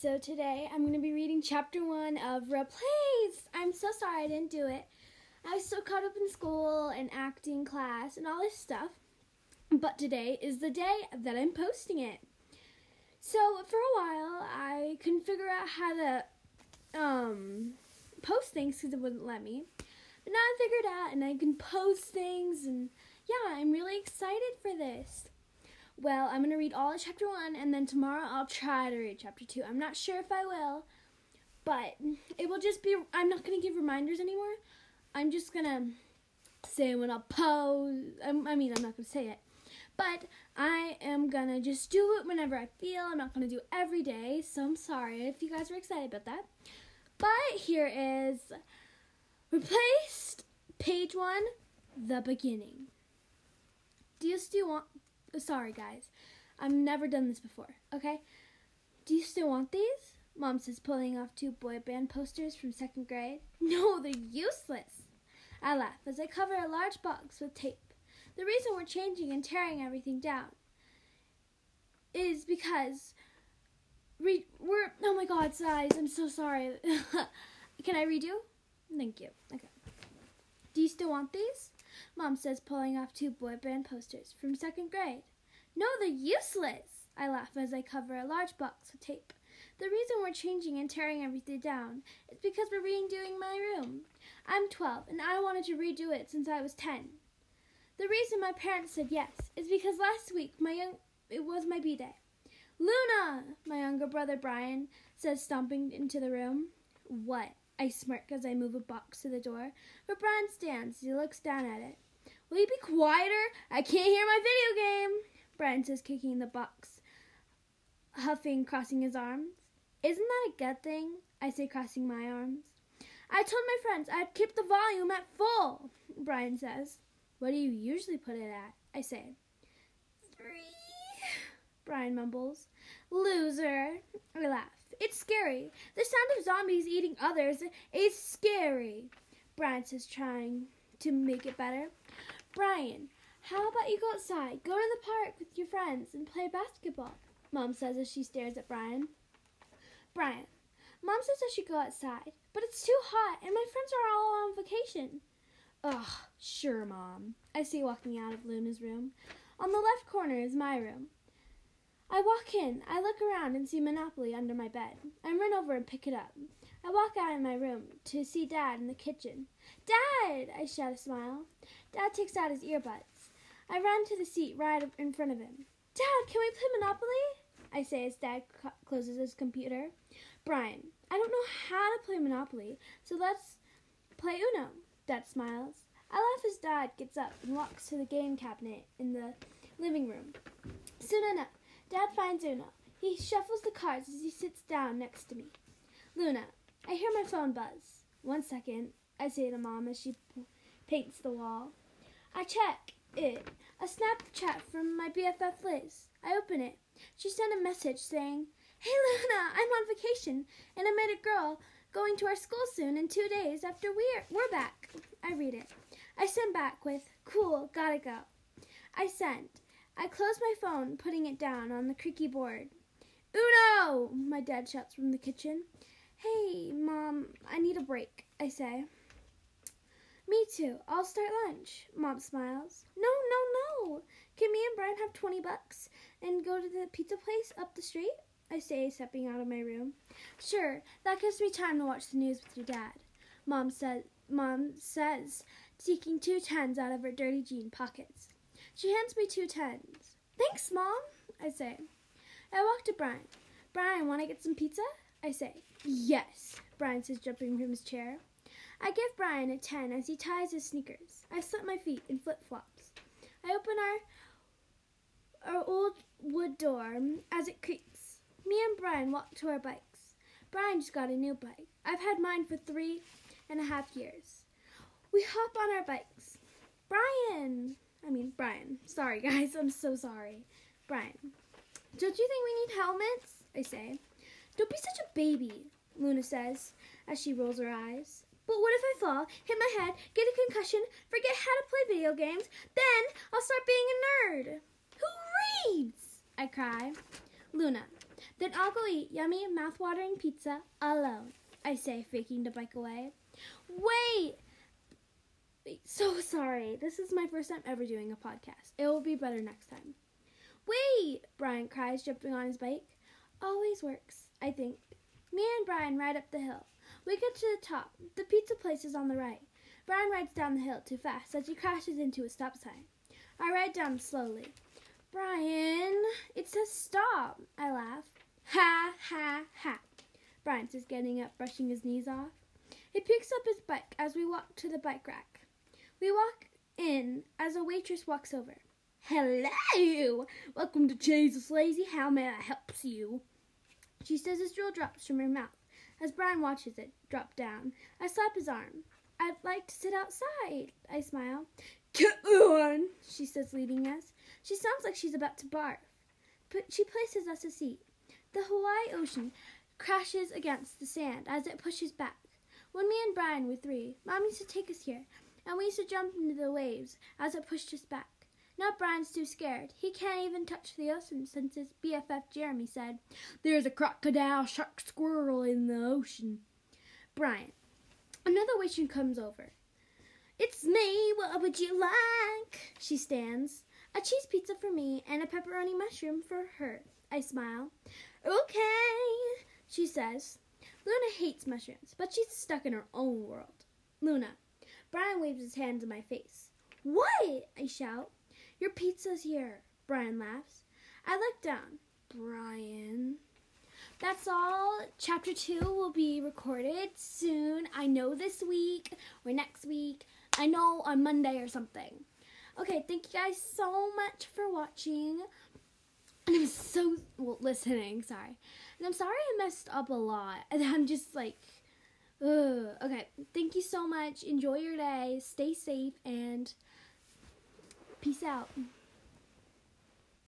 So today I'm going to be reading chapter one of Replace. I'm so sorry I didn't do it. I was so caught up in school and acting class and all this stuff. But today is the day that I'm posting it. So for a while I couldn't figure out how to um, post things because it wouldn't let me. But now I figured out and I can post things and yeah, I'm really excited for this. Well, I'm going to read all of chapter one, and then tomorrow I'll try to read chapter two. I'm not sure if I will, but it will just be. I'm not going to give reminders anymore. I'm just going to say when I'll pose. I mean, I'm not going to say it, but I am to just do it whenever I feel. I'm not to do it every day, so I'm sorry if you guys were excited about that. But here is replaced page one, the beginning. Do you still want Sorry, guys. I've never done this before, okay? Do you still want these? Mom says, pulling off two boy band posters from second grade. No, they're useless. I laugh as I cover a large box with tape. The reason we're changing and tearing everything down is because re- we're. Oh my god, size. I'm so sorry. Can I redo? Thank you. Okay. Do you still want these? Mom says, pulling off two boy band posters from second grade. No, they're useless, I laugh as I cover a large box with tape. The reason we're changing and tearing everything down is because we're redoing my room. I'm 12 and I wanted to redo it since I was 10. The reason my parents said yes is because last week my young it was my B-day. Luna, my younger brother Brian says stomping into the room. What? I smirk as I move a box to the door, Brian stands he looks down at it. Will you be quieter? I can't hear my video game. Brian says, kicking the box, huffing, crossing his arms. Isn't that a good thing? I say, crossing my arms. I told my friends I'd keep the volume at full, Brian says. What do you usually put it at? I say. Three, Brian mumbles. Loser. I laugh. It's scary. The sound of zombies eating others is scary. Brian says, trying to make it better. Brian, how about you go outside, go to the park with your friends, and play basketball? Mom says as she stares at Brian. Brian, Mom says I should go outside, but it's too hot, and my friends are all on vacation. Ugh, sure, Mom. I see walking out of Luna's room. On the left corner is my room. I walk in. I look around and see Monopoly under my bed. I run over and pick it up. I walk out of my room to see Dad in the kitchen. Dad! I shout a smile. Dad takes out his earbuds. I run to the seat right in front of him. Dad, can we play Monopoly? I say as Dad closes his computer. Brian, I don't know how to play Monopoly, so let's play Uno. Dad smiles. I laugh as Dad gets up and walks to the game cabinet in the living room. Soon enough, Dad finds Uno. He shuffles the cards as he sits down next to me. Luna, I hear my phone buzz. One second, I say to Mom as she paints the wall. I check it. A Snapchat from my BFF Liz. I open it. She sent a message saying, Hey Luna, I'm on vacation and I met a girl going to our school soon in two days after we're, we're back. I read it. I send back with, Cool, gotta go. I send. I close my phone, putting it down on the creaky board. Uno! My dad shouts from the kitchen. Hey, Mom, I need a break, I say. Me too. I'll start lunch. Mom smiles. No, no, no. Can me and Brian have 20 bucks and go to the pizza place up the street? I say, stepping out of my room. Sure, that gives me time to watch the news with your dad. Mom says, Mom says, taking two tens out of her dirty jean pockets. She hands me two tens. Thanks, Mom, I say. I walk to Brian. Brian, want to get some pizza? I say. Yes, Brian says, jumping from his chair. I give Brian a ten as he ties his sneakers. I slip my feet in flip flops. I open our, our old wood door as it creaks. Me and Brian walk to our bikes. Brian just got a new bike. I've had mine for three and a half years. We hop on our bikes. Brian! I mean, Brian. Sorry, guys. I'm so sorry. Brian. Don't you think we need helmets? I say. Don't be such a baby, Luna says as she rolls her eyes. But what if I fall, hit my head, get a concussion, forget how to play video games? Then I'll start being a nerd. Who reads? I cry. Luna. Then I'll go eat yummy, mouth-watering pizza alone, I say, faking to bike away. Wait! Wait, so sorry. This is my first time ever doing a podcast. It will be better next time. Wait! Brian cries, jumping on his bike. Always works, I think. Me and Brian ride up the hill. We get to the top. The pizza place is on the right. Brian rides down the hill too fast as he crashes into a stop sign. I ride down slowly. Brian, it says stop. I laugh. Ha, ha, ha. Brian says, getting up, brushing his knees off. He picks up his bike as we walk to the bike rack. We walk in as a waitress walks over. Hello! Welcome to Jesus Lazy. How may I help you? She says his jewel drops from her mouth. As Brian watches it drop down, I slap his arm. I'd like to sit outside, I smile. Come on, she says, leading us. She sounds like she's about to barf. But she places us a seat. The Hawaii Ocean crashes against the sand as it pushes back. When me and Brian were three, Mom used to take us here, and we used to jump into the waves as it pushed us back. Now Brian's too scared. He can't even touch the ocean since his BFF Jeremy said, There's a crocodile, shark, squirrel in the ocean. Brian. Another waitress comes over. It's me, what would you like? She stands. A cheese pizza for me and a pepperoni mushroom for her. I smile. Okay, she says. Luna hates mushrooms, but she's stuck in her own world. Luna. Brian waves his hand in my face. What? I shout. Your pizza's here. Brian laughs. I look down. Brian. That's all. Chapter 2 will be recorded soon. I know this week or next week. I know on Monday or something. Okay, thank you guys so much for watching. And I'm so well, listening, sorry. And I'm sorry I messed up a lot. And I'm just like ugh. okay, thank you so much. Enjoy your day. Stay safe and peace out.